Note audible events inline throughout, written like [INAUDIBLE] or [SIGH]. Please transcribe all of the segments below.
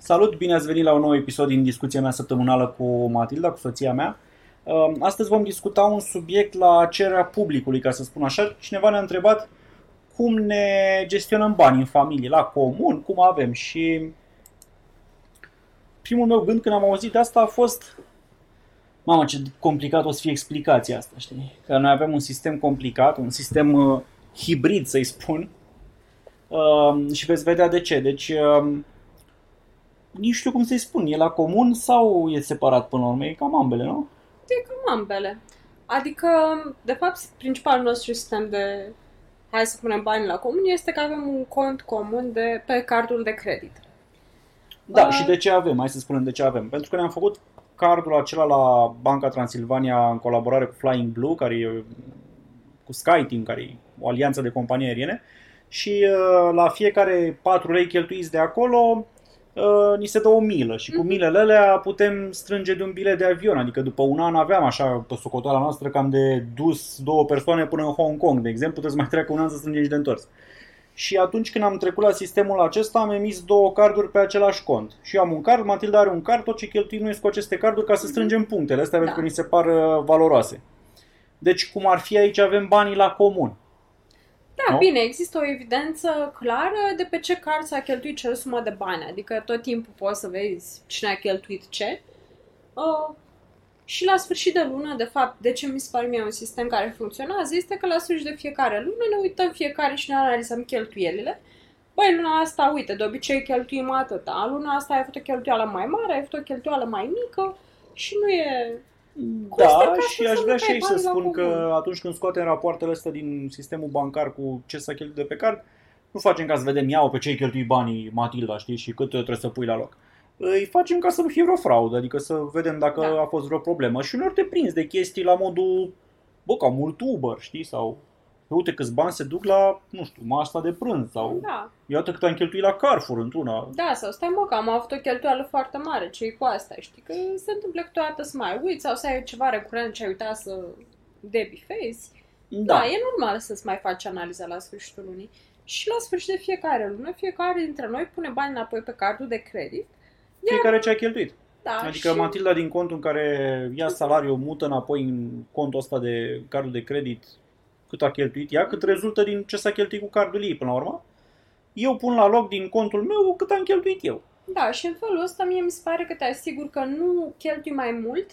Salut, bine ați venit la un nou episod din discuția mea săptămânală cu Matilda, cu soția mea. Um, astăzi vom discuta un subiect la cererea publicului, ca să spun așa. Cineva ne-a întrebat cum ne gestionăm banii în familie, la comun, cum avem și primul meu gând când am auzit de asta a fost Mamă, ce complicat o să fie explicația asta, știi? Că noi avem un sistem complicat, un sistem uh, hibrid, să-i spun, uh, și veți vedea de ce. Deci, uh, nici știu cum să-i spun, e la comun sau e separat până la urmă? E cam ambele, nu? E cam ambele. Adică, de fapt, principalul nostru sistem de hai să punem bani la comun este că avem un cont comun de, pe cardul de credit. Da, Uh, și de ce avem? Hai să spunem de ce avem. Pentru că ne-am făcut cardul acela la Banca Transilvania în colaborare cu Flying Blue, care e cu SkyTeam, care e o alianță de companii aeriene și uh, la fiecare 4 lei cheltuiți de acolo uh, ni se dă o milă și cu Mhm. milele alea putem strânge de un bilet de avion, adică după un an aveam așa pe socoteala noastră cam de dus două persoane până în Hong Kong, de exemplu, trebuie să mai treacă un an să strângem și de întors. Și atunci când am trecut la sistemul acesta, am emis două carduri pe același cont. Și eu am un card, Matilda are un card, tot ce cheltuim noi cu aceste carduri ca să strângem punctele astea, pentru că ni se par uh, valoroase. Deci, cum ar fi aici, avem banii la comun. Da, Nu? bine, există o evidență clară de pe ce card s-a cheltuit ce sumă de bani. Adică tot timpul poți să vezi cine a cheltuit ce. Uh, și la sfârșit de lună, de fapt, de ce mi se pare mie un sistem care funcționează, este că la sfârșit de fiecare lună ne uităm fiecare și ne analizăm cheltuielile. Băi, luna asta, uite, de obicei cheltuim atâta. Luna asta ai avut o cheltuială mai mare, ai avut o cheltuială mai mică și nu e... Costă Da, ca și să aș vrea nu și ai aici să bani la spun comun. că atunci când scoatem rapoartele astea din sistemul bancar cu ce s-a cheltuit de pe card, nu facem ca să vedem iau pe ce ai cheltuit banii Matilda, știi, și cât trebuie să pui la loc. Îi facem ca să nu fie vreo fraudă, adică să vedem dacă Da. a fost vreo problemă. Și uneori te prinzi de chestii la modul, bă, ca mult Uber, știi, sau uite câți bani se duc la, nu știu, masa de prânz sau Da, iată cât am cheltuit la Carrefour într-una. da, sau stai mă, că am avut o cheltuială foarte mare, ce cu asta, știi? Că se întâmplă câteodată să mai uiți sau să ai ceva recurent ce ai uitat să debifezi. Da. da, e normal să-ți mai faci analiza la sfârșitul lunii. Și la sfârșit de fiecare lună, fiecare dintre noi pune bani înapoi pe cardul de credit. Fiecare ce a cheltuit. Da, Adică și... Matilda din contul în care ia salariul, mută înapoi în contul ăsta de cardul de credit cât a cheltuit ea, cât rezultă din ce s-a cheltuit cu cardul ei până la urmă. Eu pun la loc din contul meu cât am cheltuit eu. Da, și în felul ăsta mie mi se pare că te asigur că nu cheltui mai mult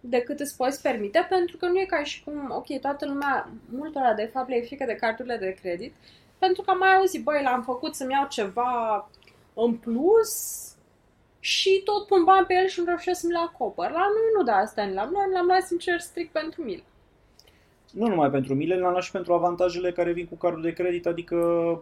decât îți poți permite, pentru că nu e ca și cum, ok, toată lumea, multora de fapt le e frică de cardurile de credit, pentru că am mai auzit, băi, l-am făcut să-mi iau ceva în plus și tot pun bani pe el și nu reușesc să-mi le acopăr. La noi nu de asta ne l-am luat, l-am luat sincer strict pentru mine. Nu numai pentru mile, le-am luat și pentru avantajele care vin cu cardul de credit, adică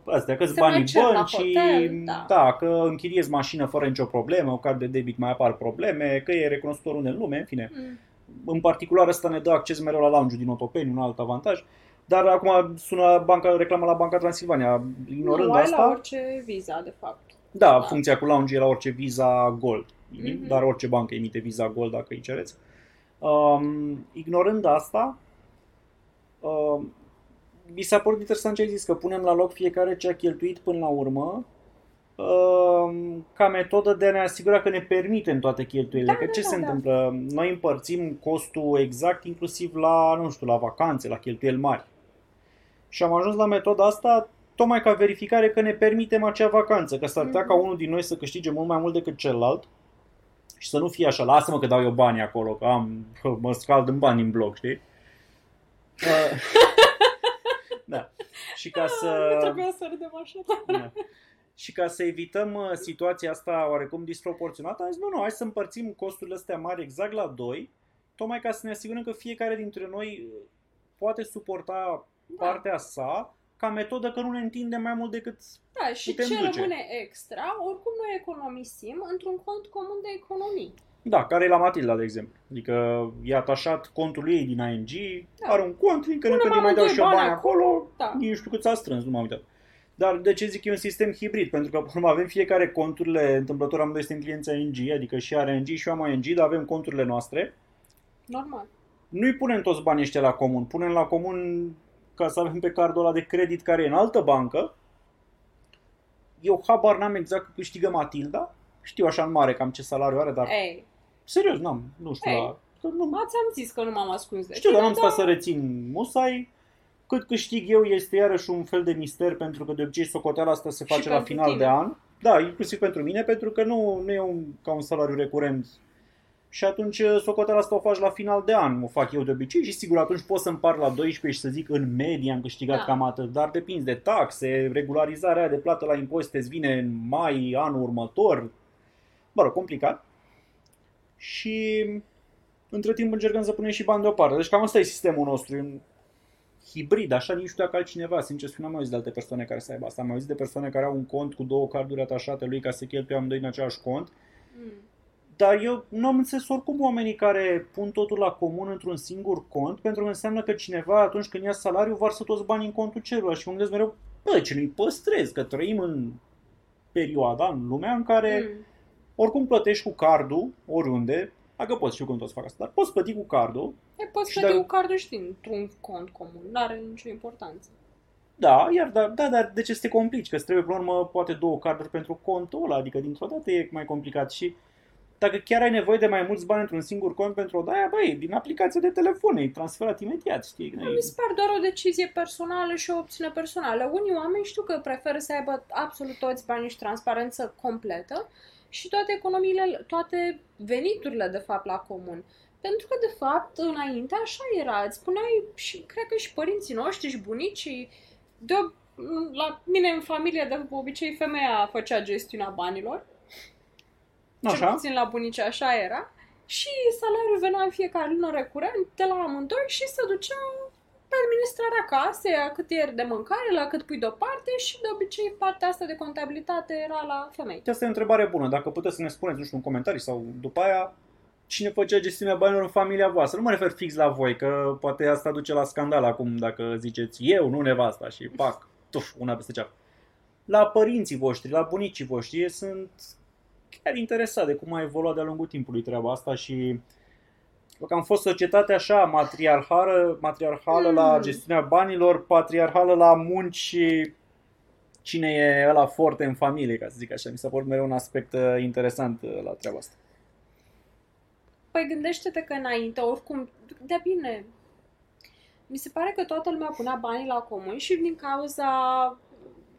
astea, că Se banii mai cer la băncii, hotel, da. da, că închiriezi mașină fără nicio problemă, o card de debit mai apar probleme, că e recunoscutor unde în lume, în fine. Mm. În particular ăsta ne dă acces mereu la lounge din Otopeni, un alt avantaj. Dar acum sună banca, reclama la Banca Transilvania. Ignorând nu, ai asta, la orice viza, de fapt. da, Da. funcția cu lounge e la orice Visa Gold. Mhm. Dar orice bancă emite Visa Gold dacă îi cereți. Um, ignorând asta, um, mi s-a părut interesant ce ai zis, că punem la loc fiecare ce a cheltuit până la urmă um, ca metodă de a ne asigura că ne permitem toate cheltuielile. Da, că da, ce da, se da. întâmplă? Noi împărțim costul exact inclusiv la, nu știu, la vacanțe, la cheltuieli mari. Și am ajuns la metoda asta tocmai ca verificare că ne permitem acea vacanță, că s-ar putea ca Mhm. unul din noi să câștige mult mai mult decât celălalt și să nu fie așa, lasă-mă că dau eu bani acolo, că am, că mă scald în bani în bloc, știi? Uh, [LAUGHS] da. Și ca să... Nu trebuia să râdem așa. Da. Și ca să evităm uh, situația asta oarecum disproporționată, am zis, nu, nu, hai să împărțim costurile astea mari exact la 2, tocmai ca să ne asigurăm că fiecare dintre noi uh, poate suporta Da. partea sa ca metodă că nu ne întindem mai mult decât... Da, și putem ce duce. rămâne extra, oricum noi economisim într-un cont comun de economii. Da, care e la Matilda, de exemplu. Adică e atașat contul ei din ING, Da. are un cont, din când în Punem când îi mai dau amândoi și eu bani bani acolo, Da. nici nu știu cât s-a strâns, nu m-am uitat. Dar de ce zic eu un sistem hibrid? Pentru că, până la urmă, avem fiecare conturile, întâmplător amândoi suntem clienți ING, adică și are ING și eu am ING, dar avem conturile noastre. Normal. Nu-i punem toți banii ăștia la comun, punem la comun ca să avem pe cardul ăla de credit care e în altă bancă. Eu habar n-am exact cât câștigă Matilda știu așa în mare cam ce salariu are, dar Ei, serios, n-am, nu știu, Ei. la, că nu, ți-am zis că nu m-am ascuns de știu, dar tine, n-am stat să rețin musai. Cât câștig eu este iarăși un fel de mister, pentru că de obicei socoteala asta se Și face la pentru final tine. de an. Da, inclusiv pentru mine, pentru că nu, nu e un, ca un salariu recurent. Și atunci uh, socoteala asta o faci la final de an, o fac eu de obicei și sigur atunci pot să împart la 12 și să zic în medie am câștigat Da. cam atât, dar depinde de taxe, regularizarea aia de plată la impozite îți vine în mai anul următor, mă rog, complicat. Și între timp încercăm să punem și bani deoparte. Deci cam asta e sistemul nostru, e un hibrid, așa nici nu știu dacă altcineva, sincer spun, n-am mai auzit de alte persoane care să aibă asta. Am auzit de persoane care au un cont cu două carduri atașate lui ca să cheltuie amândoi în același cont. Mm. Dar eu nu am înțeles oricum oamenii care pun totul la comun într-un singur cont, pentru că înseamnă că cineva atunci când ia salariu varsă toți banii în contul celuilalt și mă gândesc mereu, bă, ce nu-i păstrez, că trăim în perioada, în lumea în care Mm. Oricum plătești cu cardul, oriunde, dacă poți, știu că nu toți fac asta, dar poți plăti cu cardul, E, poți Și plăti dacă- cu cardul și într-un cont comun. N-are nicio importanță. Da, iar da, da, dar de ce să te complici? Că îți trebuie, până la urmă, poate două carduri pentru contul ăla, adică dintr-o dată e mai complicat și dacă chiar ai nevoie de mai mulți bani într-un singur cont pentru o daia, băi, din aplicația de telefon, e transferat imediat, știi? Nu e- Mi se pare doar o decizie personală și o opțiune personală. Unii oameni știu că preferă să aibă absolut toți banii și transparență completă și toate economiile, toate veniturile, de fapt, la comun. Pentru că, de fapt, înainte așa era. Îți spuneai și, cred că și părinții noștri și bunicii, de, la mine în familie, de obicei, femeia făcea gestiunea banilor. Cel Așa? puțin la bunici așa era. Și salariul venea în fiecare lună recurent de la amândoi și se ducea pe administrarea casei, a cât ieri de mâncare, la cât pui deoparte și de obicei partea asta de contabilitate era la femei. Asta e o întrebare bună. Dacă puteți să ne spuneți, nu știu, în comentarii sau după aia, cine făcea gestiunea banilor în familia voastră. Nu mă refer fix la voi, că poate asta duce la scandal acum dacă ziceți eu, nu nevasta și pac, tuf, una peste cealaltă. La părinții voștri, la bunicii voștri, eu sunt chiar interesat de cum a evoluat de-a lungul timpului treaba asta și că am fost societate așa matriarhală, matriarhală Mm. la gestiunea banilor, patriarhală la munci și cine e ăla forte în familie, ca să zic așa. Mi s-a părut mereu un aspect uh, interesant uh, la treaba asta. Păi gândește-te că înainte, oricum, de bine, mi se pare că toată lumea punea banii la comun și din cauza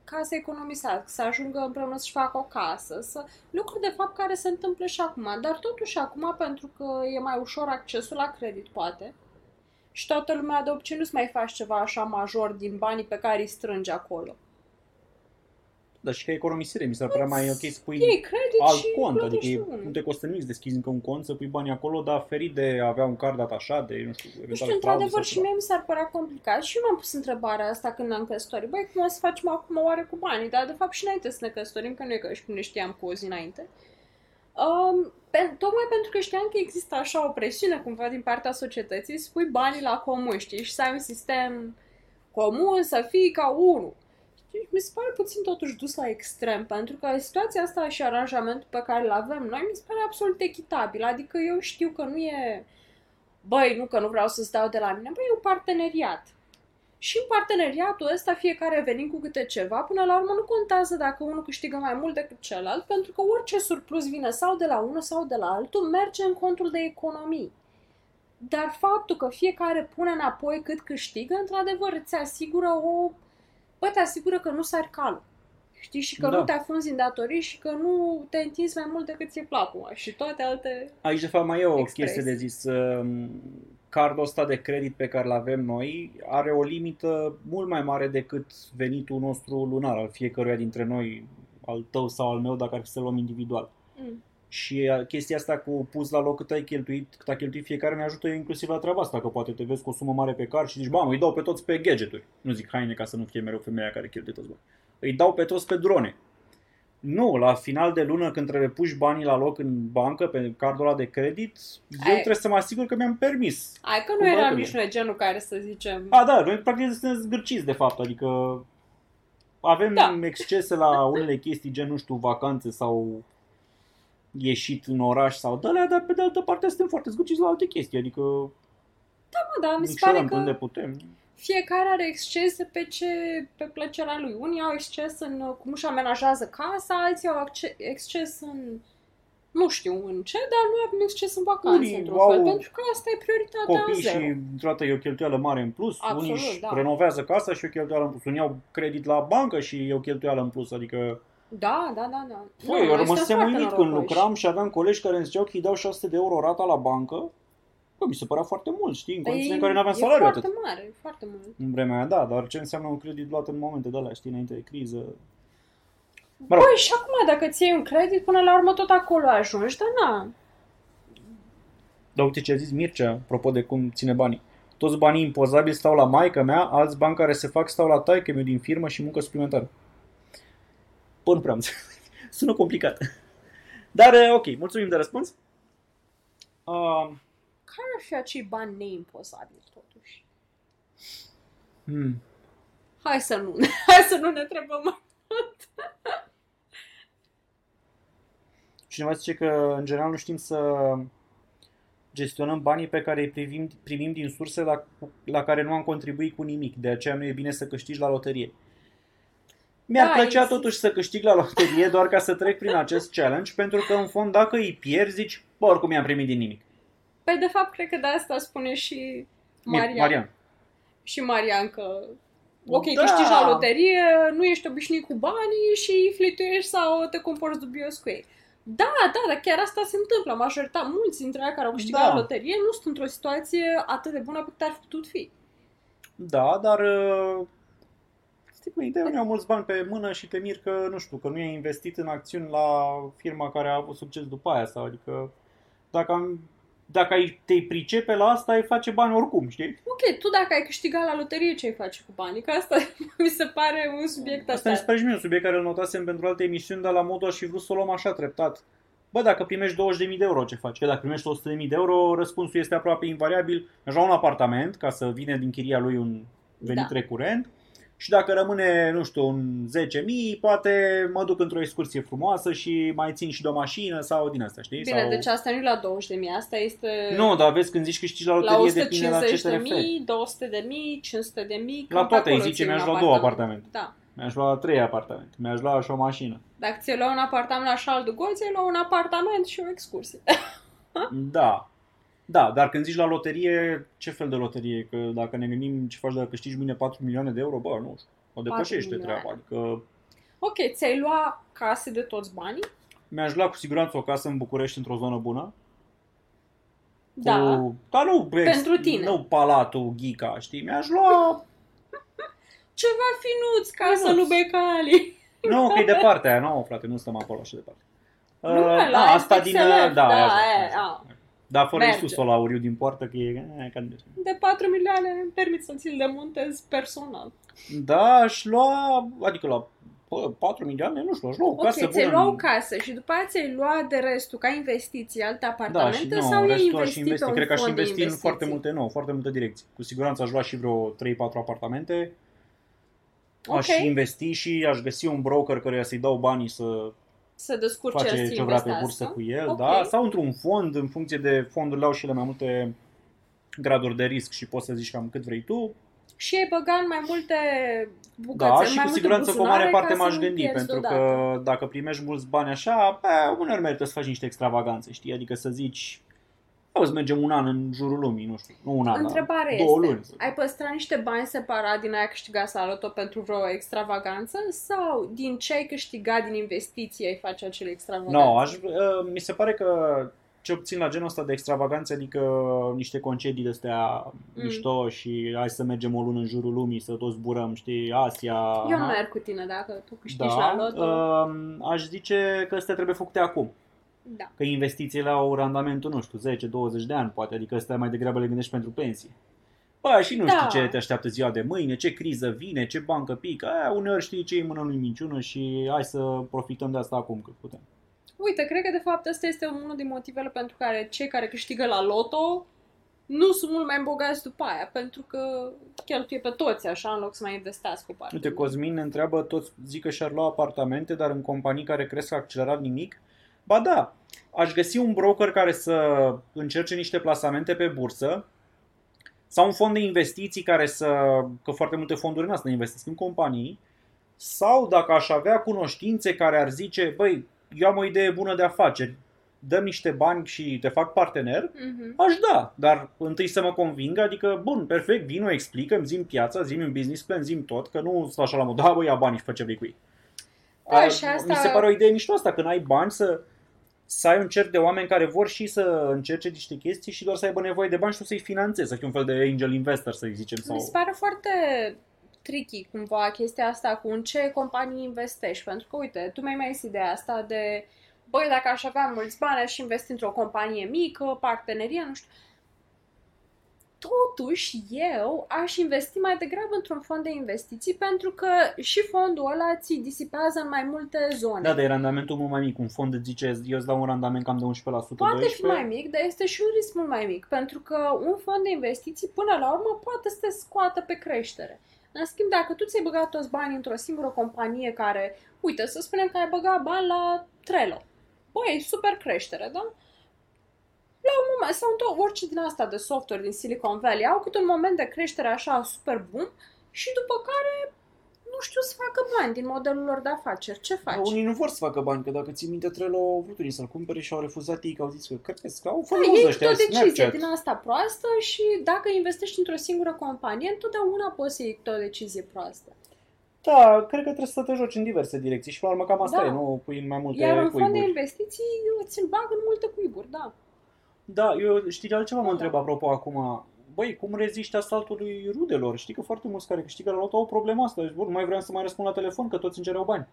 ca să economisească, să ajungă împreună să-și facă o casă, să... lucruri de fapt care se întâmplă și acum, dar totuși acum pentru că e mai ușor accesul la credit, poate, și toată lumea de obicei nu-ți mai faci ceva așa major din banii pe care îi strângi acolo. Dar și ca economisire, mi s-ar părea mai ok să pui Iei credit alt și cont, adică plătești e, unul. nu te costă nimic să deschizi încă un cont, să pui banii acolo, dar ferit de a avea un card atașat, de, nu știu, Nu eventual știu, fraudă într-adevăr, sau și ceva. mie mi s-ar părea complicat și eu m-am pus întrebarea asta când am căsătorit. Băi, cum o să facem acum oare cu banii? Dar, de fapt, și înainte să ne căsătorim, că nu e că și cum ne știam cu o zi înainte. Um, pe, tocmai pentru că știam că există așa o presiune cumva din partea societății să pui banii la comun, știi? Și să ai un sistem comun, să fii ca unul. Știi? Mi se pare puțin totuși dus la extrem, pentru că situația asta și aranjamentul pe care îl avem noi mi se pare absolut echitabil. Adică eu știu că nu e băi, nu că nu vreau să-ți dau de la mine, băi, e un parteneriat. Și în parteneriatul ăsta fiecare venim cu câte ceva, până la urmă nu contează dacă unul câștigă mai mult decât celălalt, pentru că orice surplus vine sau de la unul sau de la altul, merge în contul de economii. Dar faptul că fiecare pune înapoi cât câștigă, într-adevăr, îți asigură o... Bă, te asigură că nu sari calul. Știi? Și că Da. nu te afunzi în datorii și că nu te întinzi mai mult decât ți-e placul. Și toate alte... Aici, de fapt, mai e o Express. chestie de zis. um, Cardul ăsta de credit pe care îl avem noi are o limită mult mai mare decât venitul nostru lunar al fiecăruia dintre noi, al tău sau al meu, dacă ar fi să luăm individual. Mm. Și uh, chestia asta cu pus la loc cât ai cheltuit, cât a cheltuit fiecare ne ajută inclusiv la treaba asta, că poate te vezi cu o sumă mare pe card și zici, bă, îi dau pe toți pe gadgeturi. Nu zic haine ca să nu fie mereu femeia care cheltuie toți bani. Îi dau pe toți pe drone. Nu, la final de lună când trebuie puși banii la loc în bancă pe cardul ăla de credit, eu Ai- trebuie să mă asigur că mi-am permis. Hai că Cum nu eram trebuie. nici noi genul care să zicem... A, da, noi practic suntem zgârciți de fapt, adică avem Da. excese la unele chestii gen, nu știu, vacanțe sau ieșit în oraș sau de dar pe de altă parte suntem foarte zgârciți la alte chestii, adică Mă, da, mi se pare micșorăm unde că putem. fiecare are excese pe ce pe plăcerea lui. Unii au exces în uh, cum își amenajează casa, alții au acce- exces în Nu știu în ce, dar nu avem exces în vacanțe, Unii într-un au fel, pentru că asta e prioritatea Copii zero. și într-o dată e o cheltuială mare în plus, Absolut, unii își da. renovează casa și e o cheltuială în plus, unii au credit la bancă și e o cheltuială în plus, adică... Da, da, da, da. Păi, Nu, eu noi rămăsem suntem foarte uimit când norocoși. lucram și aveam colegi care îmi ziceau că îi dau 600 de euro rata la bancă. Bă, mi se părea foarte mult, știi, în Păi, condiții în care nu aveam e salariu foarte atât. mare, foarte mult. În vremea aia, da, dar ce înseamnă un credit luat în momente de alea, știi, înainte de criză? Mă rog. Păi și acum dacă ți iei un credit, până la urmă tot acolo ajungi, dar na. Dar uite ce a zis Mircea, apropo de cum ține banii. Toți banii impozabili stau la maica mea, alți bani care se fac stau la taică meu din firmă și muncă suplimentară. Bă, nu prea am înțeles. [LAUGHS] Sună complicat. Dar, eh, ok, mulțumim de răspuns. Uh, Care ar fi acei bani neimpozabili totuși? hmm. Hai să nu, [LAUGHS] hai să nu ne întrebăm mai mult. Cineva zice că, în general, nu știm să gestionăm banii pe care îi primim, primim din surse la, la care nu am contribuit cu nimic. De aceea nu e bine să câștigi la loterie. Mi-ar Da, plăcea există. totuși să câștig la loterie doar ca să trec prin acest challenge, pentru că, în fond, dacă îi pierzi, zici, bă, oricum i-am primit din nimic. Păi de fapt, cred că de asta spune și Marian. Marian. Și Marian că ok, Da. câștigi la loterie, nu ești obișnuit cu banii și flituiești sau te comporți dubios cu ei. Da, da, dar chiar asta se întâmplă. Majoritatea, mulți dintre ei care au câștigat Da. la loterie nu sunt într-o situație atât de bună pe cât ar fi putut fi. Da, dar... uh, Știi cum e ideea? Nu au mulți bani pe mână și te mir că, nu știu, că nu i-ai investit în acțiuni la firma care a avut succes după aia. Sau, adică, dacă, am, dacă ai, te pricepe la asta, ai face bani oricum, știi? Ok, tu dacă ai câștigat la loterie, ce ai face cu banii? Că asta [LAUGHS] mi se pare un subiect Asta mi se asta. pare și mie un subiect care îl notasem pentru alte emisiuni, dar la modul aș fi vrut să o luăm așa treptat. Bă, dacă primești 20.000 de euro, ce faci? Că dacă primești 100.000 de euro, răspunsul este aproape invariabil. Aș lua un apartament, ca să vină din chiria lui un venit Da. recurent. Și dacă rămâne, nu știu, un 10.000, poate mă duc într-o excursie frumoasă și mai țin și de o mașină sau din asta, știi? Bine, sau... deci asta nu e la 20 de mii, asta este Nu, dar vezi, când zici câștigi la la loterie, depinde la ce 150 te de referi. mii, 200 de mii, 500 de mii. La cam pe toate îi acolo zice, ți iei mi-aș un lua două apartament. apartamente. Da. Mi-aș lua trei apartamente, mi-aș lua și o mașină. Dacă ți lua un apartament la Charles de Gaulle, ți lua un apartament și o excursie. Da. Da, dar când zici la loterie, ce fel de loterie? Că dacă ne gândim ce faci dacă câștigi mâine 4 milioane de euro, bă, nu știu, o depășește milioane. treaba. Adică ok, ți-ai lua case de toți banii? mi-aș lua cu siguranță o casă în București într-o zonă bună. Da. Cu... Dar nu, Pentru tine. Nu palatul Ghica, știi? Mi-aș lua... [LAUGHS] Ceva finuț, casă Finuț. lui Becali. nu, [LAUGHS] că e departe aia, nu, frate, nu stăm acolo așa departe. Nu, Uh, la da, asta din... XLF, Da, da, aia, aia, așa. a. Dar fără Merge. Iisus la auriu din poartă, că e... e ca... De 4 milioane îmi permit să ți-l demontez personal. Da, aș lua, adică la bă, 4 milioane, nu știu, aș lua o Ok, casă ți-ai bună. lua în- o casă și după aia ți-ai lua de restul ca investiții alte Da, și apartamente nu, sau ai restul aș investi investi. pe un Cred că aș fond de investi în investiții? foarte multe, nu, foarte multe direcții. Cu siguranță aș lua și vreo 3-4 apartamente. Aș Ok. investi și aș găsi un broker care să-i dau banii să Să descurce el face să ce vrea pe investească. bursă cu el, Ok. da? Sau într-un fond, în funcție de fondurile au și ele mai multe graduri de risc și poți să zici cam cât vrei tu. Și ai băga în mai multe bucățele, Da, în și mai cu multe siguranță cu o buzunare mare parte ca să m-aș nu gândi, pierzi pentru deodată. că dacă primești mulți bani așa, bă, uneori merită să faci niște extravaganțe, știi? Adică să zici, auzi, mergem un an în jurul lumii, nu știu, nu un an, Întrebarea dar două este, luni. ai păstrat niște bani separat din aia câștigat la loto pentru vreo extravaganță sau din ce ai câștigat din investiții ai face acele extravaganțe? Nu, no, aș, uh, mi se pare că ce obțin la genul ăsta de extravaganțe, adică niște concedii de astea Mm. mișto și hai să mergem o lună în jurul lumii, să toți zburăm, știi, Asia. Eu aha. merg cu tine dacă tu câștigi da, la loto. uh, aș zice că astea trebuie făcute acum. Da. Că investițiile au randamentul, nu știu, 10-20 de ani, poate, adică astea mai degrabă le gândești pentru pensie. Bă, și nu Da. știi ce te așteaptă ziua de mâine, ce criză vine, ce bancă pică, aia, uneori știi ce e în mână lui minciună și hai să profităm de asta acum cât putem. Uite, cred că de fapt ăsta este unul din motivele pentru care cei care câștigă la loto nu sunt mult mai bogați după aia, pentru că cheltuie pe toți așa, în loc să mai investească o parte. Uite, Cosmin ne întreabă, toți zic că și-ar lua apartamente, dar în companii care cresc accelerat nimic. Ba da, aș găsi un broker care să încerce niște plasamente pe bursă sau un fond de investiții care să, că foarte multe fonduri în asta investesc în companii, sau dacă aș avea cunoștințe care ar zice, băi, eu am o idee bună de afaceri, dăm niște bani și te fac partener, Mhm. aș da, dar întâi să mă convingă, adică, bun, perfect, vino, explică zim piața, zim un business plan, zim tot, că nu stă așa la mod, da, bă, ia bani și fă ce vrei cu ei. Da, A, și asta- Mi se pare o idee mișto asta, când ai bani să, să ai un cerc de oameni care vor și să încerce niște chestii și doar să aibă nevoie de bani și tu să-i finanțezi, să fii un fel de angel investor, să zicem. Sau... Mi se pare foarte tricky cumva chestia asta cu în ce companii investești. Pentru că, uite, tu mi-ai mai zis ideea asta de băi, dacă aș avea mulți bani, aș investi într-o companie mică, parteneria, nu știu. Totuși, eu aș investi mai degrabă într-un fond de investiții pentru că și fondul ăla ți disipează în mai multe zone. Da, dar e randamentul mult mai mic. Un fond îți zice, eu îți dau un randament cam de 11%, Poate 12%. fi mai mic, dar este și un risc mult mai mic, pentru că un fond de investiții, până la urmă, poate să te scoată pe creștere. În schimb, dacă tu ți-ai băgat toți banii într-o singură companie care, uite, să spunem că ai băgat bani la Trello. Băi, super creștere, da? La un moment, sau într orice din asta de software din Silicon Valley, au câte un moment de creștere așa super bun și după care nu știu să facă bani din modelul lor de afaceri. Ce faci? Dar unii nu vor să facă bani, că dacă ții minte Trello au vrut unii să-l cumpere și au refuzat ei, că au zis că crezi că au fost Da, mulți e ăștia, o decizie Snapchat. din asta proastă și dacă investești într-o singură companie, întotdeauna poți să iei o decizie proastă. Da, cred că trebuie să te joci în diverse direcții și, până la urmă, cam asta Da. e, nu pui în mai multe Iar un fond de cuiburi. investiții, eu ți-l bag în multe cuiburi, da. Da, eu știi de altceva mă Da. întreb apropo acum. Băi, cum reziști asaltului rudelor? Știi că foarte mulți care câștigă la loto au problema asta. Deci, bun, nu mai vreau să mai răspund la telefon, că toți îmi cereau bani.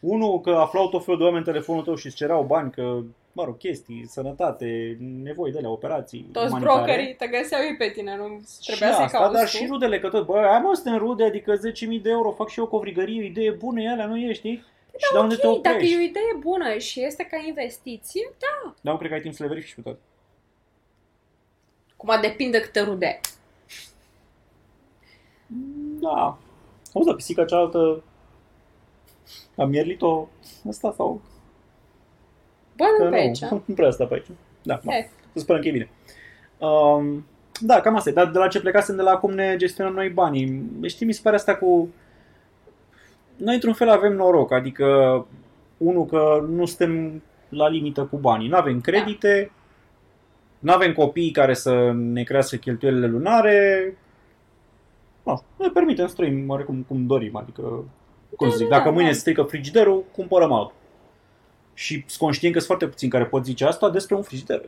Unul, că aflau tot felul de oameni în telefonul tău și îți cereau bani, că, mă rog, chestii, sănătate, nevoi de la operații Toți umanitare. brokerii te găseau ei pe tine, nu Și trebuia să-i asta, cauți dar tu. și rudele, că tot, bă, ai mă, suntem rude, adică 10.000 de euro, fac și eu covrigărie, idee bună, e alea, nu e, știi? Și de unde te Ok, dacă oprești? e o idee bună și este ca investiție, da. Dar nu cred că ai timp să le verifici pe toate. Cum depinde câte rude ai. Da. Auzi, dar pisica cealaltă a mierlit-o asta sau... Bă, Că nu pe nu, aici. [LAUGHS] nu prea asta pe aici. Da, da. He. Să sperăm că e bine. Um, da, cam asta e. Dar de la ce plecasem de la cum ne gestionăm noi banii. Știi, mi se pare asta cu... Noi, într-un fel, avem noroc. Adică, unul, că nu suntem la limită cu banii. Nu avem credite, nu avem copii care să ne crească cheltuielile lunare. Nu, ne permitem să trăim oarecum cum dorim. Adică, cum Da, să zic, da, dacă da, mâine da. strică frigiderul, cumpărăm altul. Și sunt conștient că sunt foarte puțini care pot zice asta despre un frigider.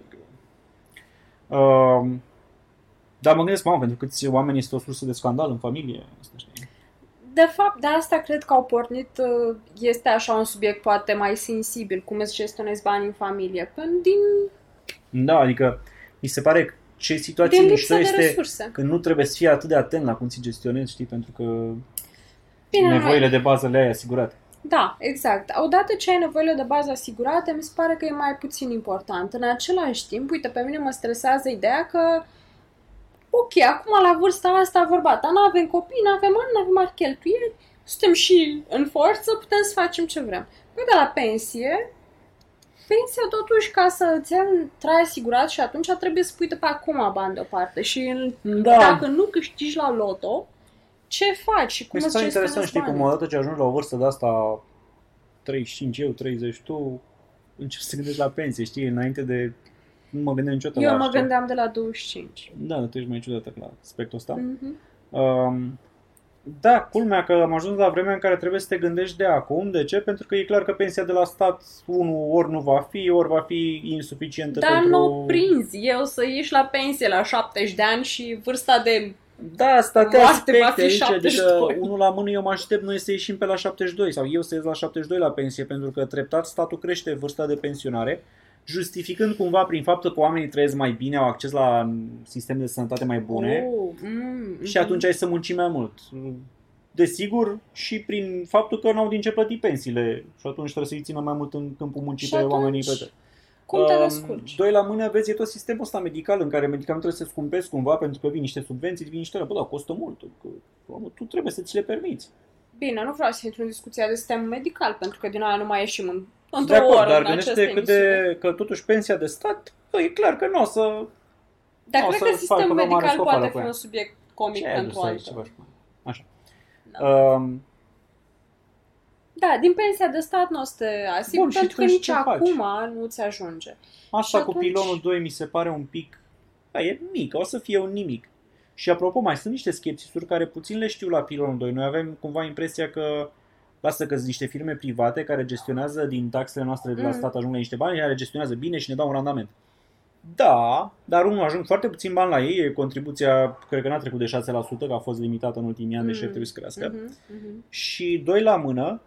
Uh, dar mă gândesc, mamă, pentru câți oameni este o sursă de scandal în familie. Asta știi? De fapt, de asta cred că au pornit, uh, este așa un subiect poate mai sensibil, cum îți gestionezi banii în familie. Pentru din, Da, adică mi se pare că ce situație din mișto lipsă de este resurse. când nu trebuie să fii atât de atent la cum ți gestionezi, știi, pentru că Bine, nevoile de bază le ai asigurate. Da, exact. Odată ce ai nevoile de bază asigurate, mi se pare că e mai puțin important. În același timp, uite, pe mine mă stresează ideea că ok, acum la vârsta asta vorba ta, nu avem copii, nu avem ani, nu avem mari cheltuieli, suntem și în forță, putem să facem ce vrem. Păi de la pensie, pensia totuși ca să îți iei un trai asigurat și atunci trebuie să pui de pe acum bani deoparte și în, Da. dacă nu câștigi la loto, ce faci și cum Mi se îți pare gestionezi interesant, știi, cum banii? odată ce ajungi la o vârstă de asta 35 eu, 30 tu, începi să te gândești la pensie, știi, înainte de... Nu mă gândeam niciodată Eu la mă asta. gândeam de la 25. Da, tu ești mai ciudată la aspectul ăsta. Mhm. Um, da, culmea că am ajuns la vremea în care trebuie să te gândești de acum. De ce? Pentru că e clar că pensia de la stat, unul, ori nu va fi, ori va fi insuficientă Dar pentru... nu prinzi. Eu să ieși la pensie la 70 de ani și vârsta de... Da, asta te Moarte va aspecte fi aici, 72. adică unul la mână eu mă aștept noi să ieșim pe la 72 sau eu să ies la 72 la pensie pentru că treptat statul crește vârsta de pensionare justificând cumva prin faptul că oamenii trăiesc mai bine, au acces la sisteme de sănătate mai bune Oh, mm, și atunci ai să munci mai mult. Desigur, și prin faptul că n-au din ce plăti pensiile și atunci trebuie să-i țină mai mult în câmpul muncii Și pe atunci, oamenii pe țară. Cum te Um, descurci? Doi la mână, vezi, e tot sistemul ăsta medical în care medicamentele se scumpesc cumva pentru că vin niște subvenții, vin niște... Bă, da, costă mult. Că, bă, tu trebuie să ți le permiți. Bine, nu vreau să intru în discuția de sistem medical, pentru că din aia nu mai ieșim în, De într-o acord, oră dar în această gândește cât emisiune. de, că totuși pensia de stat, bă, e clar că nu o să... Dar o cred să că facă sistemul o mare medical scofală poate cu fi ea. un subiect comic Ce ai pentru adus aici, altă. ceva și mai- Așa. Da. Um, Da, din pensia de stat nu o să te asigur, Bun, și pentru că atunci nici ce faci? acum nu ți ajunge. Asta Și cu atunci- pilonul 2 mi se pare un pic... Da, e mic, o să fie un nimic. Și apropo, mai sunt niște skepsisuri care puțin le știu la pilonul 2. Noi avem cumva impresia că lasă că sunt niște firme private care gestionează din taxele noastre de la Mm. stat ajung la niște bani, care gestionează bine și ne dau un randament. Da, dar unul ajung foarte puțin bani la ei, e contribuția, cred că n-a trecut de 6%, că a fost limitată în ultimii ani, deși Mm. ar trebui să crească. Mhm, mhm. Și doi la mână,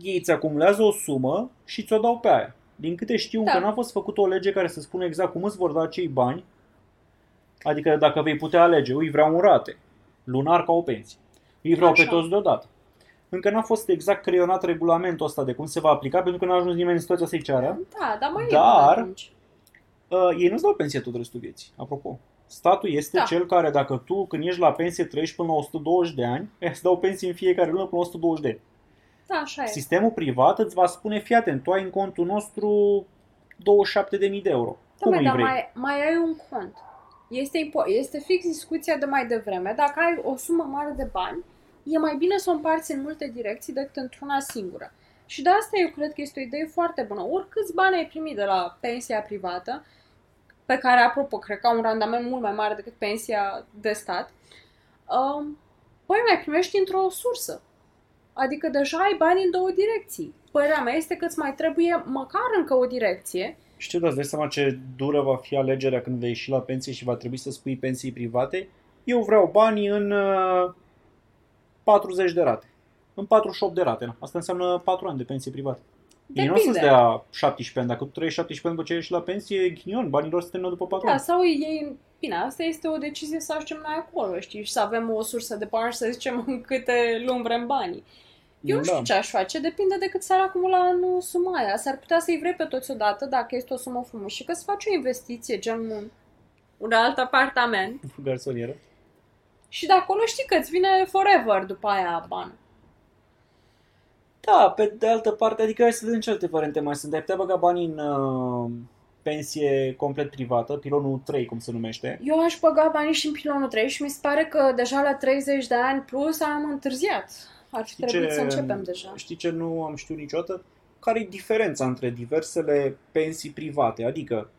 ei îți acumulează o sumă și ți-o dau pe aia. Din câte știu, Da. încă n-a fost făcută o lege care să spună exact cum îți vor da cei bani. Adică dacă vei putea alege, îi vreau în rate, lunar ca o pensie. Îi vreau pe Așa. toți deodată. Încă n-a fost exact creionat regulamentul ăsta de cum se va aplica, pentru că n-a ajuns nimeni în situația să-i ceară. Da, dar mai e Dar- până atunci. Uh, ei nu-ți dau pensie tot restul vieții, apropo. Statul este Da. cel care, dacă tu, când ești la pensie, trăiești până la 120 de ani, [LAUGHS] îți dau pensie în fiecare lună până la 120 de ani. Da, așa e. Sistemul privat îți va spune, fii atent, tu ai în contul nostru 27.000 de euro. Da, Cum mă, îi dar vrei? mai, mai ai un cont. Este, impo- este fix discuția de mai devreme. Dacă ai o sumă mare de bani, e mai bine să o împarți în multe direcții decât într-una singură. Și de asta eu cred că este o idee foarte bună. Oricâți bani ai primit de la pensia privată, pe care, apropo, cred că au un randament mult mai mare decât pensia de stat, um, păi mai primești într-o sursă. Adică deja ai bani în două direcții. Părerea mea este că îți mai trebuie măcar încă o direcție Știu, dar îți dai seama ce dură va fi alegerea când vei ieși la pensie și va trebui să spui pensii private? Eu vreau banii în uh, 40 de rate. În 48 de rate. na. Asta înseamnă 4 ani de pensie privată. Ei nu o să-ți Depinde. dea 17 ani. Dacă tu trăiești 17 ani după ce ieși la pensie, ghinion, banii lor se termină după 4 Da, ani. sau ei, bine, asta este o decizie să ajungem noi acolo, știi, și să avem o sursă de bani și să zicem în câte luni vrem banii. Eu nu știu Da. ce aș face, depinde de cât s-ar acumula în suma aia. S-ar putea să-i vrei pe toți odată, dacă este o sumă frumoasă, și că să faci o investiție, gen un, un alt apartament, Garsonieră. Și de acolo știi că îți vine forever după aia bani. Da, pe de altă parte, adică hai să vedem ce alte variante mai sunt. Ai putea băga banii în uh, pensie complet privată, pilonul 3, cum se numește. Eu aș băga banii și în pilonul 3 și mi se pare că deja la 30 de ani plus am întârziat. Ar fi Știi trebuit ce- să începem deja. Știi ce nu am știut niciodată? Care e diferența între diversele pensii private? Adică,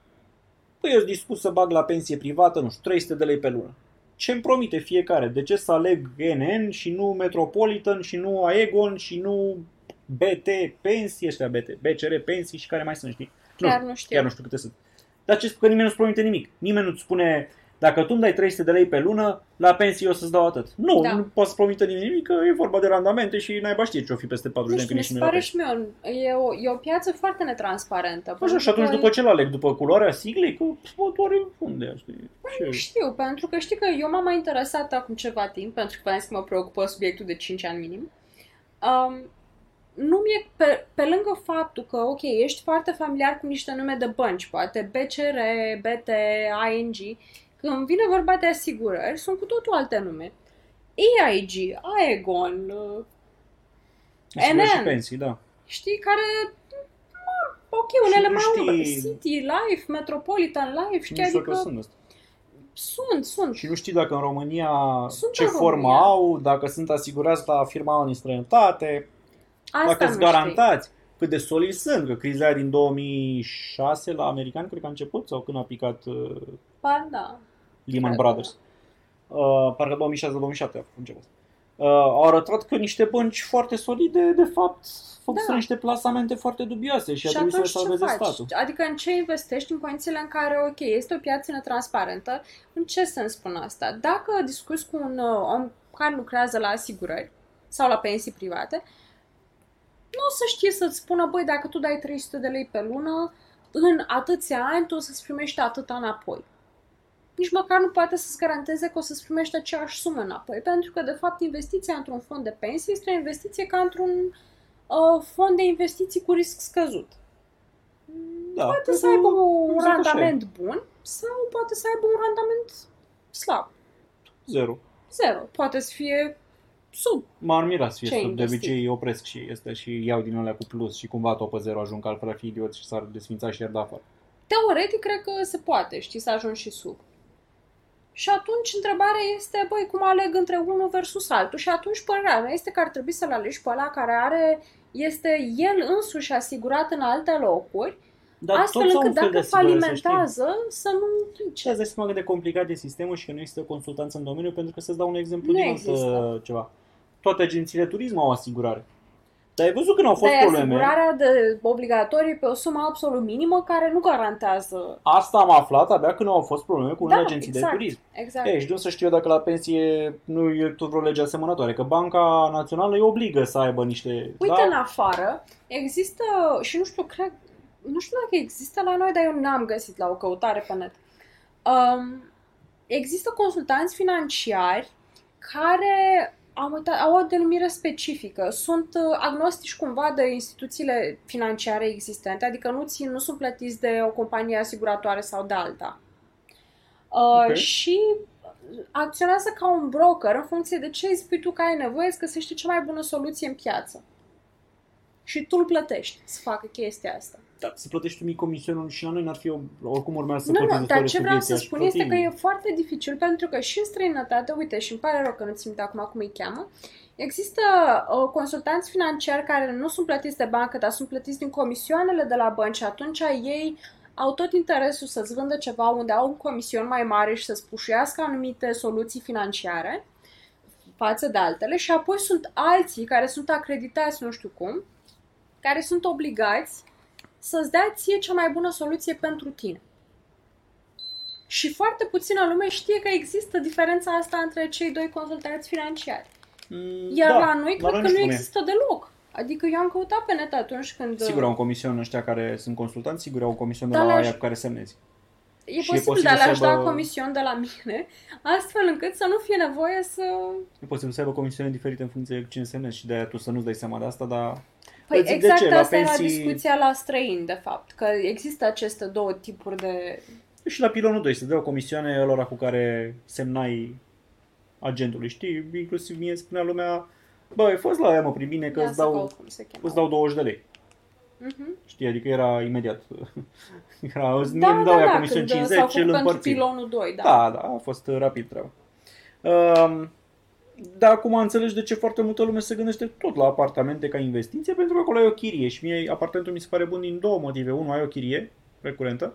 păi eu sunt dispus să bag la pensie privată, nu știu, 300 de lei pe lună. Ce îmi promite fiecare? De ce să aleg NN și nu Metropolitan și nu Aegon și nu BT pensii, ăștia BT, BCR pensii și care mai sunt, știi? Chiar nu știu. Chiar nu știu câte sunt. Dar ce că nimeni nu-ți promite nimic. Nimeni nu-ți spune, dacă tu îmi dai 300 de lei pe lună, la pensie eu să-ți dau atât. Nu, Da. nu poți să promite nimeni nimic, că e vorba de randamente și naiba știe ce o fi peste 40 Nu de ani știu, când mi ești se în pare și mie, e o, e o piață foarte netransparentă. Așa, și atunci după ce l-aleg? După culoarea siglei? Că mă doare unde, știi? Nu Ce? știu, pentru că știi că eu m-am mai interesat acum ceva timp, pentru că v-am zis că mă preocupă subiectul de 5 ani minim. Um, nu mi-e, pe, pe lângă faptul că, ok, ești foarte familiar cu niște nume de bănci, poate BCR, BT, ING, când vine vorba de asigurări, sunt cu totul alte nume. AIG, Aegon, uh, Asigurări și NN. pensii, da. știi, care, mă, ok, unele nu mai au știi- City, Life, Metropolitan Life, Și știi, nu știu adică că sunt asta. sunt, sunt. Și nu știi dacă în România Sunt ce în formă România. au, dacă sunt asigurați la firma în străinătate, Asta dacă nu sunt știi. garantați. Cât de solizi sunt, că criza aia din 2006 la americani, cred că a început, sau când a picat uh, Ba, da. Lehman Cred. Brothers. Uh, parcă 2006-2007 a început. Uh, au arătat că niște bănci foarte solide, de fapt, făcuseră Da. niște plasamente foarte dubioase și, a Și trebuit să le atunci ce salveze faci? statul. Adică în ce investești în condițiile în care, ok, este o piață netransparentă, în ce sens spun asta? Dacă discuți cu un uh, om care lucrează la asigurări sau la pensii private, nu o să știe să-ți spună, băi, dacă tu dai 300 de lei pe lună, în atâția ani tu o să-ți primești atâta înapoi. Nici măcar nu poate să-ți garanteze că o să-ți primești aceeași sumă înapoi, pentru că, de fapt, investiția într-un fond de pensii este o investiție ca într-un uh, fond de investiții cu risc scăzut. Da, Poate cred să că aibă un exact așa e. randament bun sau poate să aibă un randament slab. Zero. Zero. Poate să fie sub. M-ar mira să fie Ce sub, de investit? obicei opresc și este și iau din alea cu plus și cumva topă zero ajung, că altfel ar fi idiot și s-ar desfința și ar da afară. Teoretic, cred că se poate, știi, să ajungi și sub. Și atunci întrebarea este, băi, cum aleg între unul versus altul? Și atunci părerea mea este că ar trebui să-l alegi pe ăla care are, este el însuși asigurat în alte locuri, Dar astfel toți au un încât fel de dacă asigurare, să știi. falimentează să nu Și duce. ați dat seama cât de complicat e sistemul și că nu există consultanță în domeniu, pentru că să-ți dau un exemplu Nu din există. altă ceva. Toate agențiile turism au asigurare. Dar ai văzut când au fost Dar e probleme? asigurarea de obligatorie pe o sumă absolut minimă care nu garantează. Asta am aflat abia când au fost probleme cu unele Da, agenții exact. de turism. Exact. Ei, și de unde să știu eu dacă la pensie nu e tot vreo lege asemănătoare, că Banca Națională îi obligă să aibă niște... Uite, da? în afară există, și nu știu, cred, nu știu dacă există la noi, dar eu n-am găsit la o căutare pe net. Um, există consultanți financiari care am uitat, au o denumire specifică. Sunt uh, agnostici cumva de instituțiile financiare existente, adică nu, țin, nu sunt plătiți de o companie asiguratoare sau de alta. Uh, Ok. Și acționează ca un broker în funcție de ce îi spui tu că ai nevoie să găsești cea mai bună soluție în piață. Și tu îl plătești să facă chestia asta. Da, să plătești un mic comisionul și la noi n-ar fi o, oricum urmează să Nu, plătim nu, dar ce vreau să subiecția și spun este că plătim. e foarte dificil pentru că și în străinătate, uite, și îmi pare rău că nu țin minte acum cum îi cheamă, există uh, consultanți financiari care nu sunt plătiți de bancă, dar sunt plătiți din comisioanele de la bănci și atunci ei au tot interesul să-ți vândă ceva unde au un comision mai mare și să-ți pușuiască anumite soluții financiare față de altele și apoi sunt alții care sunt acreditați nu știu cum, care sunt obligați să-ți dea ție cea mai bună soluție pentru tine. Și foarte puțină lume știe că există diferența asta între cei doi consultanți financiari. Mm, Iar da, la noi la cred nu că nu știu cum e. există deloc. Adică eu am căutat pe net atunci când... Sigur au un comision ăștia care sunt consultanți, sigur au un comision de Da, la le-aș- aia cu care semnezi. E și e posibil, posibil dar să le-aș da aibă- comision de la mine, [LAUGHS] astfel încât să nu fie nevoie să... E posibil să aibă comisioane diferite în funcție de cine semnezi și de aia tu să nu-ți dai seama de asta, dar... Păi Îți zic de exact ce, la asta era pensii- discuția la străini, de fapt, că există aceste două tipuri de... Și la pilonul 2 să dea o comisioane lor cu care semnai agentului, știi? Inclusiv mie spunea lumea, bă, ai fost la aia mă bine că Ia îți să dau, caut cum se cheamă. îți dau 20 de lei. Mhm. Știi, adică era imediat. [LAUGHS] Era, mie Da, îmi dau da, ea da, comision când s-au 50 făcut și îl pentru împărțim. pilonul 2, da. Da, da, a fost uh, rapid treaba. Um, dar acum înțelegi de ce foarte multă lume se gândește tot la apartamente ca investiție, pentru că acolo ai o chirie și mie apartamentul mi se pare bun din două motive. Unul, ai o chirie recurentă.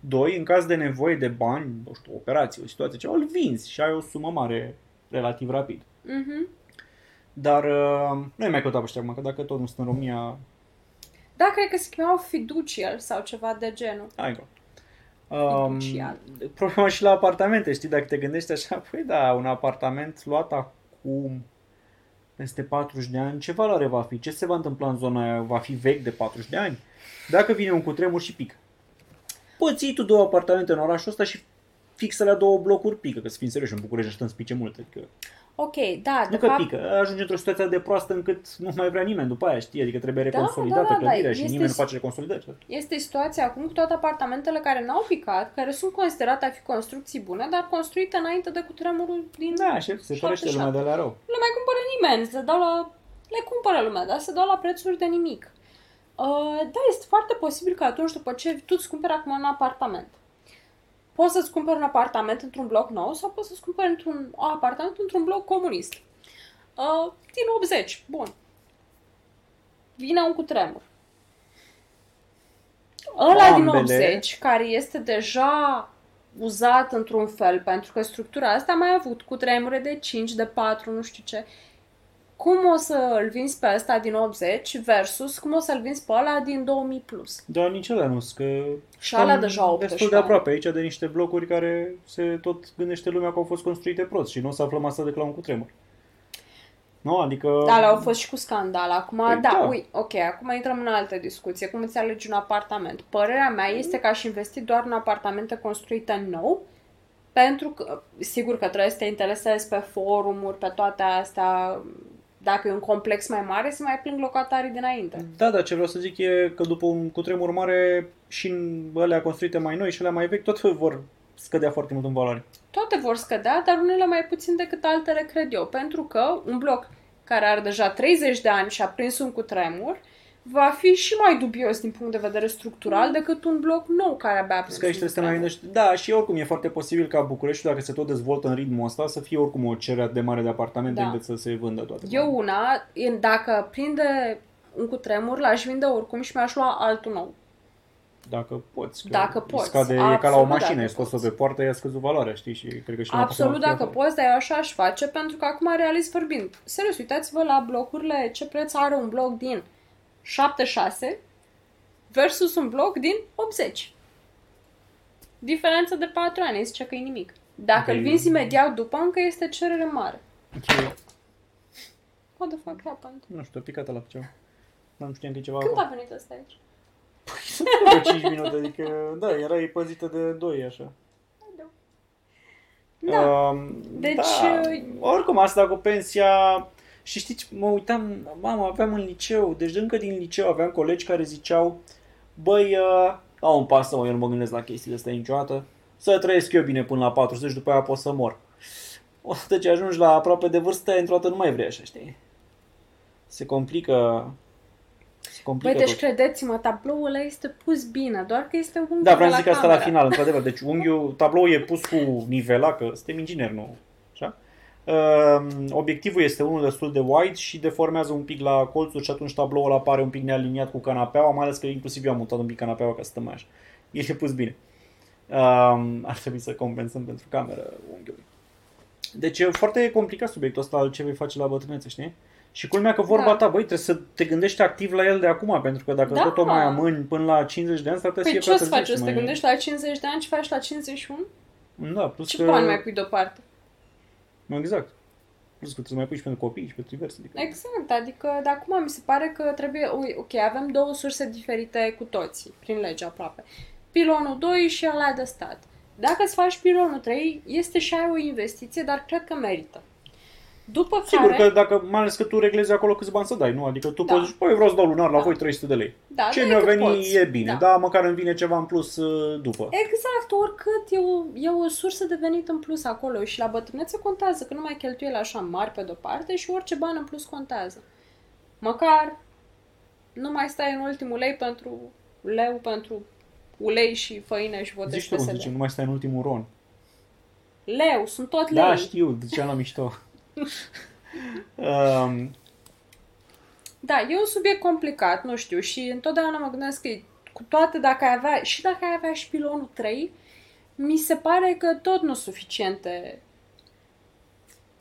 Doi, în caz de nevoie de bani, nu știu, o operație, o situație, ceva, îl vinzi și ai o sumă mare relativ rapid. Mhm. Dar uh, nu ai mai căutat pe ăștia acum, că dacă tot nu sunt în România, Da, cred că se chemau fiducial sau ceva de genul. ai go. Um, Fiduciar. problema și la apartamente, știi, dacă te gândești așa, păi da, un apartament luat acum, peste 40 de ani, ce valoare va fi? Ce se va întâmpla în zona aia? Va fi vechi de 40 de ani? Dacă vine un cutremur și pică. Poți iei tu două apartamente în orașul ăsta și fixă la două blocuri pică, că să fim serioși, în București așteptăm să pice multe. Adică, Ok, da, de nu că fapt, pică, ajunge într-o situație de proastă încât nu mai vrea nimeni după aia, știi? Adică trebuie Da, reconsolidată da, da, da, clădirea și este- nimeni nu face reconsolidări. este situația acum cu toate apartamentele care n-au picat, care sunt considerate a fi construcții bune, dar construite înainte de cutremurul din... Da, și se ferește lumea de la rău. le mai cumpără nimeni, se dau la... le cumpără lumea, dar se dau la prețuri de nimic. Uh, da, este foarte posibil că atunci, după ce tu îți cumperi acum un apartament, poți să-ți cumperi un apartament într-un bloc nou sau poți să-ți cumperi într-un un apartament într-un bloc comunist. Uh, din 80, bun. Vine un cutremur. Ăla din Ambele. 80, care este deja uzat într-un fel, pentru că structura asta a mai avut cu tremure de 5, de 4, nu știu ce. Cum o să îl vinzi pe ăsta din 80 versus cum o să-l vinzi pe ăla din 2000 plus? Dar nici ăla nu că Și alea stăm deja 18 destul de ani. aproape aici de niște blocuri care se tot gândește lumea că au fost construite prost și nu o să aflăm asta decât la un cutremur. Nu, adică... Da, au fost și cu scandal. Acum, Păi da, da. ui, ok, acum intrăm în altă discuție. Cum îți alegi un apartament? Părerea mea este că aș investi doar în apartamente construite nou, pentru că, sigur că trebuie să te interesezi pe forumuri, pe toate astea, dacă e un complex mai mare, să mai plâng locatarii dinainte. Da, dar ce vreau să zic e că după un cutremur mare și în alea construite mai noi și alea mai vechi tot vor scădea foarte mult în valoare. Toate vor scădea, dar unele mai puțin decât altele, cred eu, pentru că un bloc care are deja 30 de ani și a prins un cutremur, va fi și mai dubios din punct de vedere structural decât un bloc nou care abia a Plus că aici trebuie să te mai gândești. Da, și oricum e foarte posibil ca București, dacă se tot dezvoltă în ritmul ăsta, să fie oricum o cerere de mare de apartamente Da. încât să se vândă toate. Eu una, în- dacă prinde un cutremur, l-aș vinde oricum și mi-aș lua altul nou. Dacă poți. Că Dacă îi poți. Scade, e ca la o Absolut mașină, dacă e scos-o poți. pe poartă, i-a scăzut valoarea, știi? Și cred că și mai Absolut poți să dacă mai poți, dar eu așa aș face, pentru că acum, realist vorbind, serios, uitați-vă la blocurile, ce preț are un bloc din 76 versus un bloc din 80. Diferență de 4 ani, zice că e nimic. Dacă Ok. îl vinzi imediat după, încă este cerere mare. Ok. What the fuck happened? Nu știu, a picat la ceva. Nu știam că e ceva Când acolo. a venit ăsta aici? Sunt vreo 5 minute, adică, da, era păzită de 2, așa. Da. Um, Deci, da, uh, oricum asta cu pensia și știți, mă uitam, mamă, aveam în liceu, deci încă din liceu aveam colegi care ziceau, băi, uh, au un pasă, mă, eu nu mă gândesc la chestiile astea niciodată, să trăiesc eu bine până la 40, după aia pot să mor. [LAUGHS] Odată ce ajungi la aproape de vârstă, aia într-o dată nu mai vrei așa, știi? Se complică, se complică Băi, deci tot. credeți-mă, tabloul ăla este pus bine, doar că este unghiul Da, vreau de să la zic asta la cameră. final, într-adevăr. Deci unghiul, tabloul e pus cu nivela, că suntem ingineri, nu? Așa? Uh, obiectivul este unul destul de wide și deformează un pic la colțuri și atunci tabloul apare un pic nealiniat cu canapeaua, mai ales că inclusiv eu am mutat un pic canapeaua ca să stăm mai așa. El e pus bine. Uh, ar trebui să compensăm pentru cameră unghiului. Deci e foarte complicat subiectul ăsta al ce vei face la bătrânețe, știi? Și culmea că vorba Da. ta, băi, trebuie să te gândești activ la el de acum, pentru că dacă Da. tot o mai amâni până la 50 de ani, s-ar putea Păi să ce fie o prea să faci? târziu O să te mai- gândești la 50 de ani și faci la 51? Da, plus Ce că... bani mai pui deoparte? Nu, exact. Plus că trebuie să mai pui și pentru copii și pentru diverse. Adică... Exact, adică de acum mi se pare că trebuie, ui, ok, avem două surse diferite cu toții, prin lege aproape. Pilonul 2 și ăla de stat. Dacă îți faci pilonul 3, este și aia o investiție, dar cred că merită. După Sigur care, că dacă, mai ales că tu reglezi acolo câți bani să dai, nu? Adică tu Da. poți zici, păi eu vreau să dau lunar la Da. voi 300 de lei. da, Ce dai mi-a cât venit poți. e bine, Da. da. măcar îmi vine ceva în plus uh, după. Exact, oricât e o, e o sursă de venit în plus acolo și la bătrânețe contează, că nu mai cheltuieli așa mari pe de-o parte și orice bani în plus contează. Măcar nu mai stai în ultimul lei pentru leu, pentru ulei și făină și votezi Zici tu cum PSD. zicem, nu mai stai în ultimul ron. Leu, sunt tot lei. Da, știu, ziceam la mișto. Um, Da, e un subiect complicat, nu știu, și întotdeauna mă gândesc că cu toate, dacă ai avea, și dacă ai avea și pilonul 3, mi se pare că tot nu suficiente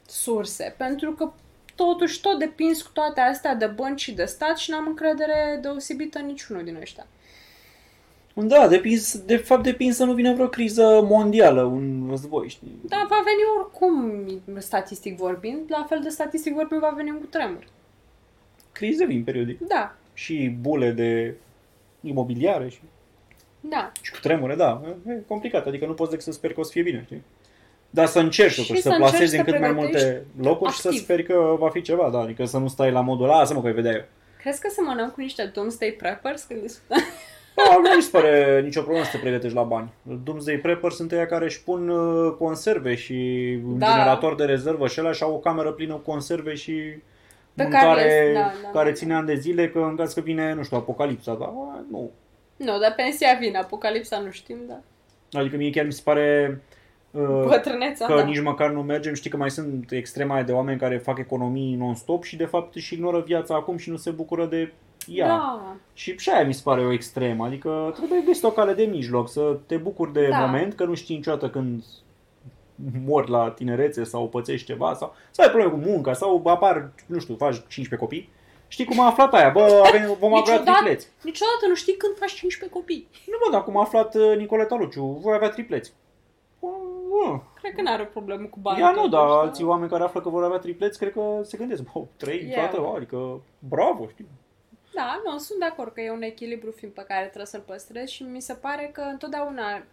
surse, pentru că totuși tot depinzi cu toate astea de bănci și de stat și n-am încredere deosebită în niciunul din ăștia. Da, depins, de fapt depinde să nu vină vreo criză mondială, un război, știi? Da, va veni oricum, statistic vorbind, la fel de statistic vorbind va veni un cutremur. Crize vin periodic. Da, Și bule de imobiliare și, da. și cu tremure, da. E complicat, adică nu poți decât să speri că o să fie bine, știi? Dar să încerci Și totuși, să să încerci plasezi în să cât mai multe pregătești locuri și să activ. speri că va fi ceva, da, adică să nu stai la modul, lasă mă că voi vedea eu. Crezi că semănăm cu niște Doomsday Preppers când discutăm? Da, nu mi se pare nicio problemă să te pregătești la bani. Doomsday Prepper sunt ăia care își pun uh, conserve și un Da. generator de rezervă și ăla și au o cameră plină cu conserve și Pe mâncare care- da, da, care da. ține ani de zile că în caz că vine, nu știu, apocalipsa, dar bă, nu. Nu, dar pensia vine, apocalipsa nu știm, da. Adică mie chiar mi se pare uh, Bătrâneța, că da. nici măcar nu mergem. Știi că mai sunt extrema aia de oameni care fac economii non-stop și de fapt își ignoră viața acum și nu se bucură de ea. Da, Și și aia mi se pare o extremă, adică trebuie găsit o cale de mijloc, să te bucuri de Da. moment, că nu știi niciodată când mori la tinerețe sau pățești ceva, sau să ai probleme cu munca, sau apar, nu știu, faci 15 copii. Știi cum a aflat aia? Bă, avem, vom avea Niciodată- tripleți. niciodată nu știi când faci 15 copii. Nu mă, dar cum a aflat uh, Nicoleta Luciu, voi avea tripleți. Bă, bă. Cred că n-are o problemă cu banii. Ea nu, totuși, dar da. alții oameni care află că vor avea tripleți, cred că se gândesc, bă, trei, Yeah. toată, adică bravo, știi. Da, nu, sunt de acord că e un echilibru fin pe care trebuie să-l păstrezi și mi se pare că întotdeauna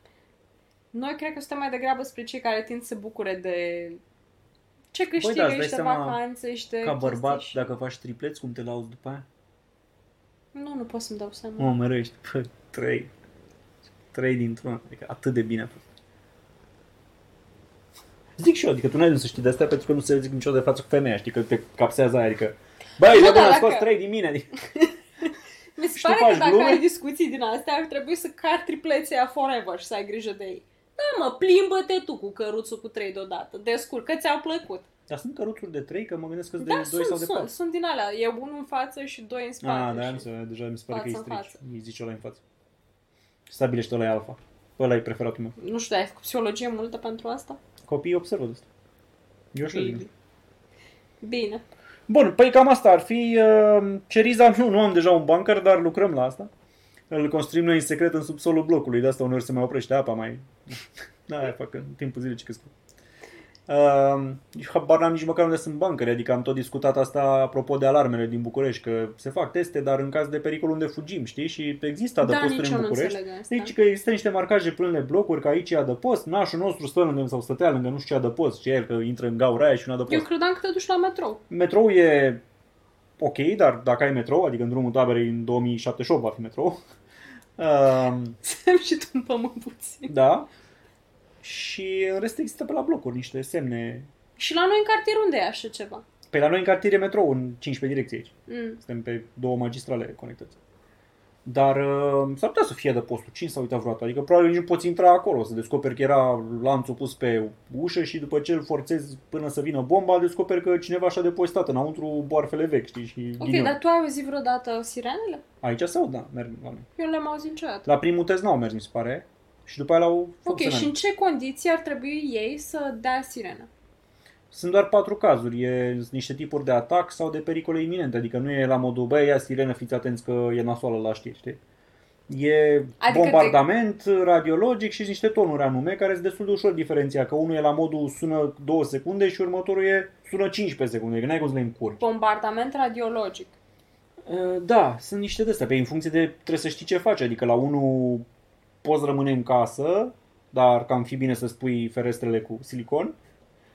noi cred că suntem mai degrabă spre cei care tind să se bucure de ce câștigă da, îți dai și de seama vacanțe și de Ca bărbat, chestii și- dacă faci tripleți, cum te lauzi după aia? Nu, nu pot să-mi dau seama. Mă mărești, bă, trei. Trei dintr-un, adică atât de bine a fost. Zic și eu, adică tu n-ai de să știi de astea pentru că nu se zic niciodată de față cu femeia, știi, că te capsează aia, adică Băi, Nu, de dar bun, dacă- scos trei din mine, adică... [LAUGHS] Mi se Și tu pare că faci dacă glume? ai discuții din astea, ar trebui să cari tripleția forever și să ai grijă de ei. Da, mă, plimbă-te tu cu căruțul cu trei deodată. Descurc, că ți-au plăcut. Dar sunt căruțuri de 3, că mă gândesc că de Da, 2 sunt, sau de sunt, 4. sunt din alea. E unul în față și doi în spate. Ah, da, și... nu se, deja mi se pare că e față în strici. față. Îi zice ăla în față. Stabilește ăla e alfa. Ăla e preferatul meu. Nu știu, ai făcut psihologie multă pentru asta? Copiii observă de asta. Eu așa zic. Bine. Bine. Bun, păi cam asta ar fi. Uh, Ceriza, nu, nu am deja un bunker, dar lucrăm la asta. Îl construim noi în secret în subsolul blocului, de asta uneori se mai oprește apa mai... [LAUGHS] Da, aia fac în timpul zilei ce crezi tu. Uh, habar n-am nici măcar unde sunt bancări, adică am tot discutat asta apropo de alarmele din București, că se fac teste, dar în caz de pericol unde fugim, știi? Și există Da, adăposturi nici în eu nu București. înțeleg asta. Deci că există niște marcaje pe unele blocuri, că aici e adăpost, nașul nostru stă lângă sau stătea lângă nu știu ce adăpost, și el că intră în gaura aia și un adăpost. Eu credeam că te duci la metrou. Metrou e ok, dar dacă ai metrou, adică în drumul taberei în 2078 va fi metrou. Um, [LAUGHS] Să și tu în pământ puțin. da. Și în rest există pe la blocuri niște semne. Și la noi în cartier unde e așa ceva? Pe la noi în cartier e metrou în 15 direcții aici. Mm. Suntem pe două magistrale conectați. Dar uh, s-ar putea să fie de postul 5 sau uitat vreodată. Adică probabil nici nu poți intra acolo, să descoperi că era lanțul pus pe ușă și după ce îl forțezi până să vină bomba, descoperi că cineva și-a depozitat înăuntru boarfele vechi, știi, și Ok, ghinion. dar tu ai auzit vreodată sirenele? Aici sau da, merg oameni. Eu nu le-am auzit niciodată. La primul test n-au mers, mi se pare. Și după aia l-au făcut Ok, să și în meargă. ce condiții ar trebui ei să dea sirenă? Sunt doar patru cazuri. E sunt niște tipuri de atac sau de pericole iminente. Adică nu e la modul, băi, ia sirenă, fiți atenți că e nasoală la știri, știi? E Adică bombardament radiologic și niște tonuri anume care sunt destul de ușor diferenția. Că unul e la modul sună 2 secunde și următorul e sună 15 secunde. Că n-ai cum să le încurci. Bombardament radiologic. Uh, Da, sunt niște de astea. Pe în funcție de trebuie să știi ce faci. Adică la unul poți rămâne în casă, dar cam fi bine să spui ferestrele cu silicon.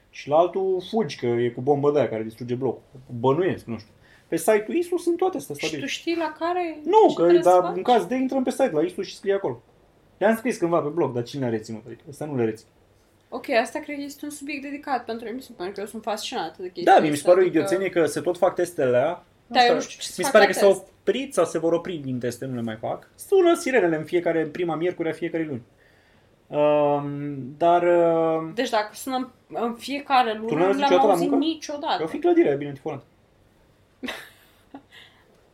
Și la altul fugi, că e cu bombă de aia care distruge blocul. Bănuiesc, nu știu. Pe site-ul ISU sunt toate astea Și tu stabile. știi la care Nu, ce că trebuie să dar faci? în caz de intrăm pe site la ISU și scrie acolo. Le-am scris cândva pe blog, dar cine le-a reținut? Adică ăsta nu le rețin. Ok, asta cred că este un subiect dedicat pentru emisiune, pentru că eu sunt fascinată de chestia Da, mie mi se asta, pare o adică- idioțenie că se tot fac testele alea. Da, Asta- eu nu știu ce să Mi se fac pare la că s-au test. oprit sau se vor opri din teste, nu le mai fac. Sună sirenele în fiecare, în prima miercuri a fiecare luni. Um, dar uh, Deci dacă sunăm în fiecare lună, Tu nu n-ai auzit le-am niciodată la auzit muncă? niciodată. o fi clădire bine tifonată. [LAUGHS]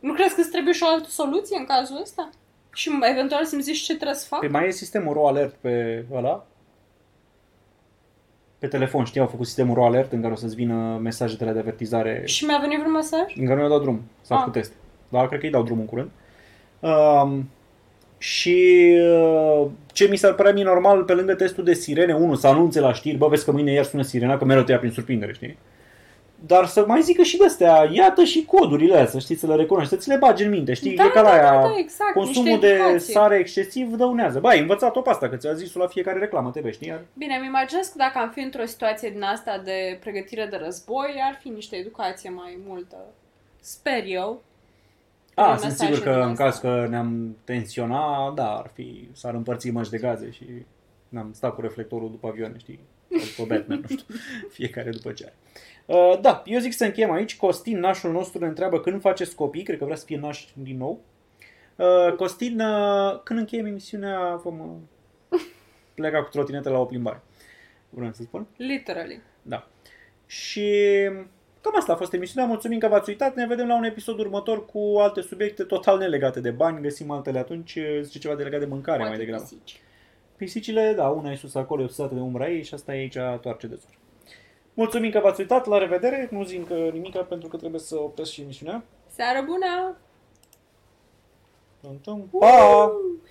Nu crezi că îți trebuie și o altă soluție în cazul ăsta? Și eventual să-mi zici ce trebuie să fac? Pe mai e sistemul RO alert pe ăla? Pe telefon, știi, au făcut sistemul RO alert în care o să-ți vină mesajele de avertizare Și mi-a venit vreun mesaj? în care nu i-au dat drum. S-a Ah. făcut test. Dar cred că îi dau drumul în curând. Um, și uh, ce mi s-ar părea mie normal pe lângă testul de sirene, unul să anunțe la știri, bă, vezi că mâine iar sună sirena, că mereu te ia prin surprindere, știi? Dar să mai zică și de astea, iată și codurile astea, știi, să le recunoști, să ți le bagi în minte, știi? Da, e ca la da, aia, da, da, exact, consumul niște de educație. sare excesiv dăunează. Ba, ai învățat-o pe asta, că ți-a zis la fiecare reclamă TV, știi? Iar Bine, îmi imaginez că dacă am fi într-o situație din asta de pregătire de război, ar fi niște educație mai multă. Sper eu. A, Prin sunt mesaje sigur că din în asta. caz că ne-am tensiona, da, ar fi, s-ar împărți măști de gaze și n-am stat cu reflectorul după avioane, știi? Sau După Batman, nu știu. [LAUGHS] Fiecare după ce are. Uh, da, eu zic să încheiem aici. Costin, nașul nostru, ne întreabă când faceți copii. Cred că vrea să fie naș din nou. Uh, Costin, uh, când încheiem emisiunea, vom uh, [LAUGHS] pleca cu trotinete la o plimbare. Vreau să spun. Literally. Da. Și cam asta a fost emisiunea. Mulțumim că v-ați uitat. Ne vedem la un episod următor cu alte subiecte total nelegate de bani. Găsim altele atunci. Zice ceva de legat de mâncare Poate mai degrabă. pisici. Pisicile, da, una e sus acolo, e susată de umbra ei și asta e aici toarce de zor. Mulțumim că v-ați uitat. La revedere. Nu zic încă nimic pentru că trebuie să opresc și emisiunea. Seară bună! Tum, tum. Pa! Uh!